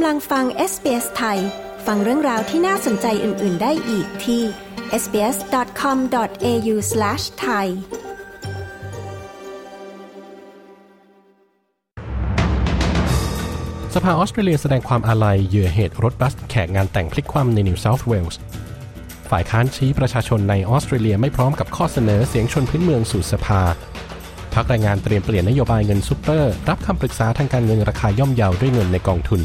กำลังฟัง SBS ไทย ฟังเรื่องราวที่น่าสนใจอื่น ๆ ได้อีกที่ sbs.com.au/thai สภาออสเตรเลียแสดงความอาลัยเหยื่อเหตุรถบัสแขกงานแต่งพลิกคว่ำในนิวเซาท์เวลส์ฝ่ายค้านชี้ประชาชนในออสเตรเลียไม่พร้อมกับข้อเสนอเสียงชนพื้นเมืองสู่สภาพรรคแรงงานเตรียมเปลี่ยนนโยบายเงินซูเปอร์ รับคำปรึกษาทางการเงินราคาย่อมเยาด้วยเงินในกองทุน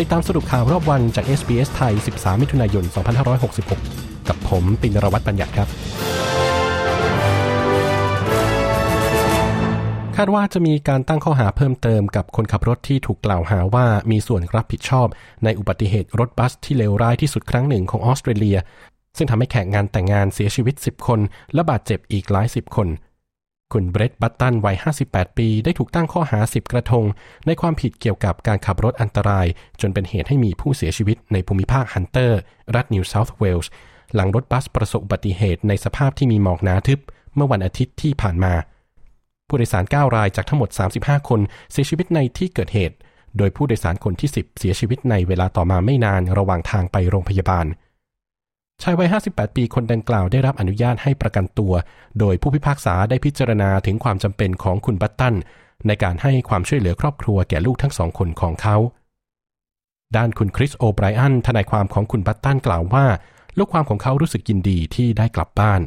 ติดตามสรุปข่าวรอบวันจาก SBS ไทย 13 มิถุนายน 2566 กับผมปินรวัตรปัญญาครับ คาดว่าจะมีการตั้งข้อหาเพิ่มเติมกับคนขับรถที่ถูกกล่าวหาว่ามีส่วนรับผิดชอบ ในอุบัติเหตุรถบัสที่เลวร้ายที่สุดครั้งหนึ่งของออสเตรเลีย ซึ่งทำให้แขกงานแต่งงานเสียชีวิต 10 คน และบาดเจ็บอีกหลายสิบคน คุณเบรดบัตตันวัย 58 ปี ได้ถูกตั้งข้อหา 10 กระทง ในความผิดเกี่ยวกับการขับรถอันตราย จนเป็นเหตุให้มีผู้เสียชีวิตในภูมิภาคฮันเตอร์ รัฐนิวเซาท์เวลส์หลังรถบัสประสบอุบัติเหตุในสภาพที่มีหมอกหนาทึบ เมื่อวันอาทิตย์ที่ผ่านมา ผู้โดยสาร 9 รายจากทั้งหมด 35 คนเสียชีวิตในที่เกิดเหตุ โดยผู้โดยสารคนที่ 10 เสียชีวิตในเวลาต่อมาไม่นานระหว่างทางไปโรงพยาบาล ชายวัย 58 ปีคนดังกล่าวได้รับอนุญาตให้ประกันตัว โดยผู้พิพากษาได้พิจารณาถึงความจำเป็นของคุณบัตตัน ในการให้ความช่วยเหลือครอบครัวแก่ลูกทั้งสองคนของเขา ด้านคุณคริสโอไบรอันทนายความของคุณบัตตันกล่าวว่า ลูกความของเขารู้สึกยินดีที่ได้กลับบ้าน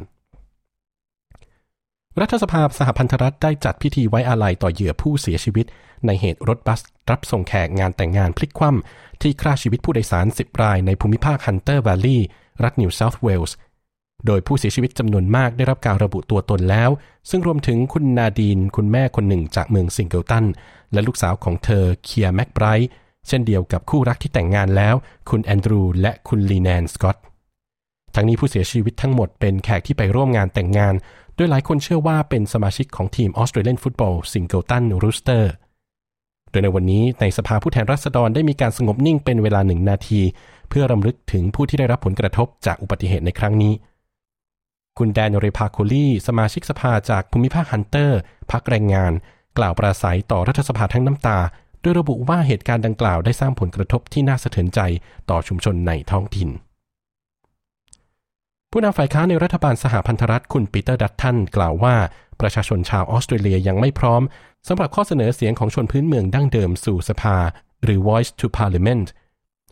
รัฐสภาสหพันธรัฐได้จัดพิธีไว้อาลัยต่อเหยื่อผู้เสียชีวิต ในเหตุรถบัสรับส่งแขกงานแต่งงานพลิกคว่ำที่ฆ่าชีวิตผู้โดยสาร 10 รายในภูมิภาคฮันเตอร์ w วลลีย์ รัฐนิวเซาท์เวลส์โดยผู้เสียชีวิตจำนวนมากได้รับการระบุตัวตนแล้ว ซึ่งรวมถึงคุณนาดีน คุณแม่คนหนึ่งจากเมืองซิงเกิลตัน และลูกสาวของเธอเคียร์แม็กไบรท์เช่นเดียวกับคู่รักที่แต่งงานแล้ว คุณแอนดรูและคุณลีแนนสกอตทั้งนี้ผู้เสียชีวิตทั้งหมดเป็นแขกที่ไปร่วมงานแต่งงาน โดยหลายคนเชื่อว่าเป็นสมาชิกของทีมออสเตรเลียนฟุตบอลซิงเกิลตันรูสเตอร์ โดยในวันนี้ในสภาผู้แทนราษฎรได้มีการสงบนิ่งเป็นเวลาหนึ่งนาที เพื่อรำลึกถึงผู้ที่ได้รับผลกระทบจากอุบัติเหตุในครั้งนี้ คุณแดนเรพาโคลีสมาชิกสภาจากภูมิภาคฮันเตอร์พรรคแรงงาน กล่าวปราศรัยต่อรัฐสภาทั้งน้ำตา โดยระบุว่าเหตุการณ์ดังกล่าวได้สร้างผลกระทบที่น่าสะเทือนใจต่อชุมชนในท้องถิ่น ผู้นำฝ่ายค้านในรัฐบาลสหพันธรัฐคุณปีเตอร์ดัตตันกล่าวว่า ประชาชนชาวออสเตรเลียยังไม่พร้อมสำหรับข้อเสนอเสียงของชนพื้นเมืองดั้งเดิมสู่สภา หรือ Voice to Parliament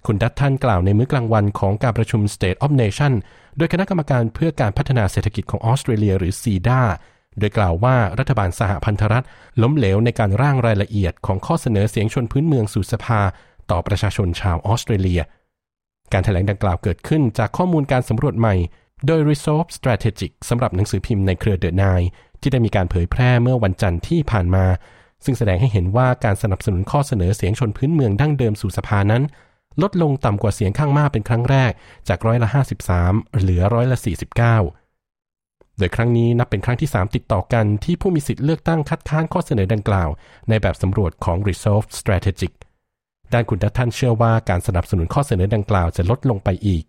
คุณดัตทันกล่าวในมื้อกลางวันของการประชุม State of Nation โดยคณะกรรมการเพื่อการพัฒนาเศรษฐกิจของออสเตรเลียหรือ CEDA โดยกล่าวว่ารัฐบาลสหพันธรัฐล้มเหลวในการร่างรายละเอียดของข้อเสนอเสียงชนพื้นเมืองสู่สภา ต่อประชาชนชาวออสเตรเลีย การแถลงดังกล่าวเกิดขึ้นจากข้อมูลการสำรวจใหม่ โดย Resolve Strategic สำหรับหนังสือพิมพ์ในเครือ The Nine ที่ได้มีการเผยแพร่เมื่อวันจันทร์ที่ผ่านมา ซึ่งแสดงให้เห็นว่าการสนับสนุนข้อเสนอเสียงชนพื้นเมืองดั้งเดิมสู่สภานั้น ลดลงต่ำกว่าเสียงข้างมากเป็นครั้งแรกจากร้อยละ 53 เหลือร้อยละ 49 โดยครั้งนี้นับเป็นครั้งที่ 3 ติดต่อกันที่ผู้มีสิทธิ์เลือกตั้งคัดค้านข้อเสนอดังกล่าว ในแบบสำรวจของ Resolve Strategic ด้านคุณดัตทันเชื่อว่าการสนับสนุนข้อเสนอดังกล่าวจะลดลงไปอีก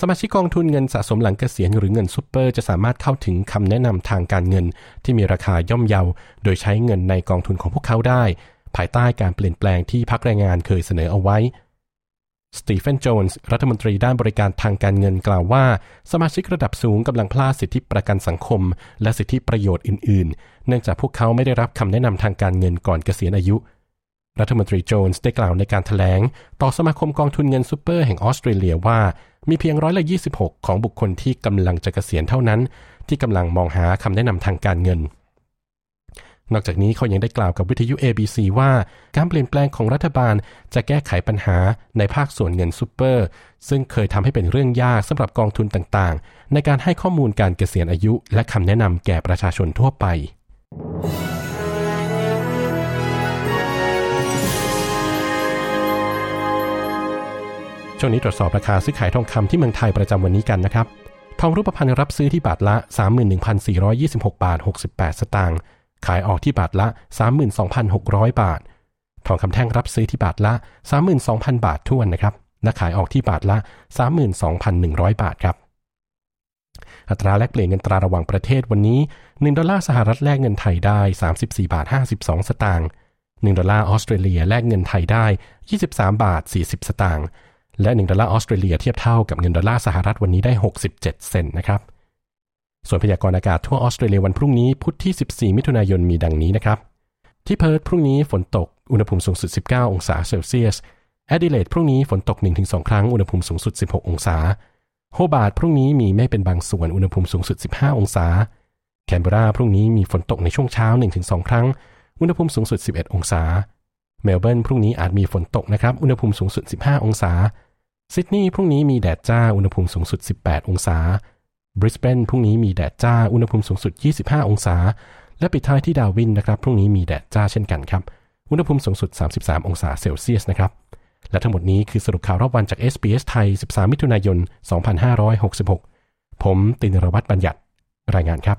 สมาชิกกองทุนเงินสะสมหลังเกษียณหรือเงินซูเปอร์จะสามารถเข้าถึงคำแนะนำทางการเงินที่มีราคาย่อมเยา โดยใช้เงินในกองทุนของพวกเขาได้ ภายใต้การเปลี่ยนแปลงที่พักแรงงานเคยเสนอเอาไว้สตีเฟนโจนส์รัฐมนตรีด้านบริการทางการเงินกล่าวว่า สมาชิกระดับสูงกำลังพลาดสิทธิประกันสังคม และสิทธิประโยชน์อื่น ๆ เนื่องจากพวกเขาไม่ได้รับคำแนะนำทางการเงินก่อนเกษียณอายุ รัฐมนตรีโจนส์ได้กล่าวในการถแถลง ต่อสมาคมกองทุนเงินซูเปอร์แห่งออสเตรเลียว่า มีเพียงร้อยละ26 ของบุคคลที่กำลังจะเกษียณเท่านั้น ที่กำลังมองหาคำแนะนำทางการเงิน นอกจากนี้เขายังได้กล่าวกับวิทยุ ABC ว่า การเปลี่ยนแปลงของรัฐบาลจะแก้ไขปัญหาในภาคส่วนเงินซูเปอร์ ซึ่งเคยทำให้เป็นเรื่องยากสำหรับกองทุนต่างๆ ในการให้ข้อมูลการเกษียณอายุ และคำแนะนำแก่ประชาชนทั่วไป ช่วงนี้ตรวจสอบราคาซื้อขายทองคำที่เมืองไทยประจำวันนี้กันนะครับ ทองรูปพรรณรับซื้อที่บาทละ 31,426 บาท 68 สตางค์ ขายออกที่บาทละ 32,600 บาท ทองคำแท่งรับซื้อที่บาทละ 32,000 บาททวนนะครับ และขายออกที่บาทละ 32,100 บาทครับ อัตราแลกเปลี่ยนเงินตราระหว่างประเทศวันนี้ 1 ดอลลาร์สหรัฐแลกเงินไทยได้ 34 บาท 52 สตางค์ 1 ดอลลาร์ออสเตรเลียแลกเงินไทยได้ 23 บาท 40 สตางค์ และ 1 ดอลลาร์ออสเตรเลียเทียบเท่ากับเงินดอลลาร์สหรัฐวันนี้ได้ 67 เซนต์นะครับ ส่วนพยากรณ์อากาศทั่วออสเตรเลียวันพรุ่งนี้พุธที่ 14 มิถุนายนมีดังนี้นะครับ ที่เพิร์ธพรุ่งนี้ฝนตก อุณหภูมิสูงสุด 19 องศาเซลเซียส แอดิเลดพรุ่งนี้ฝนตก 1-2 ครั้ง อุณหภูมิสูงสุด 16 องศา โฮบาร์ตพรุ่งนี้มีเมฆเป็นบางส่วน อุณหภูมิสูงสุด 15 องศา แคนเบราพรุ่งนี้มีฝนตกในช่วงเช้า 1-2 ครั้ง อุณหภูมิสูงสุด 11 องศา เมลเบิร์นพรุ่งนี้อาจมีฝนตกนะครับ อุณหภูมิสูงสุด 15 องศา ซิดนีย์พรุ่งนี้มีแดดจ้า อุณหภูมิสูงสุด 18 องศา บริสเบนพรุ่งนี้มีแดดจ้า อุณหภูมิสูงสุด 25 องศา และปิดท้ายที่ดาวินนะครับ พรุ่งนี้มีแดดจ้าเช่นกันครับ อุณหภูมิสูงสุด 33 องศาเซลเซียสนะครับ และทั้งหมดนี้คือสรุปข่าวรอบวันจาก SBS ไทย 13 มิถุนายน 2566 ผมตินรวัตรบัญญัติ รายงานครับ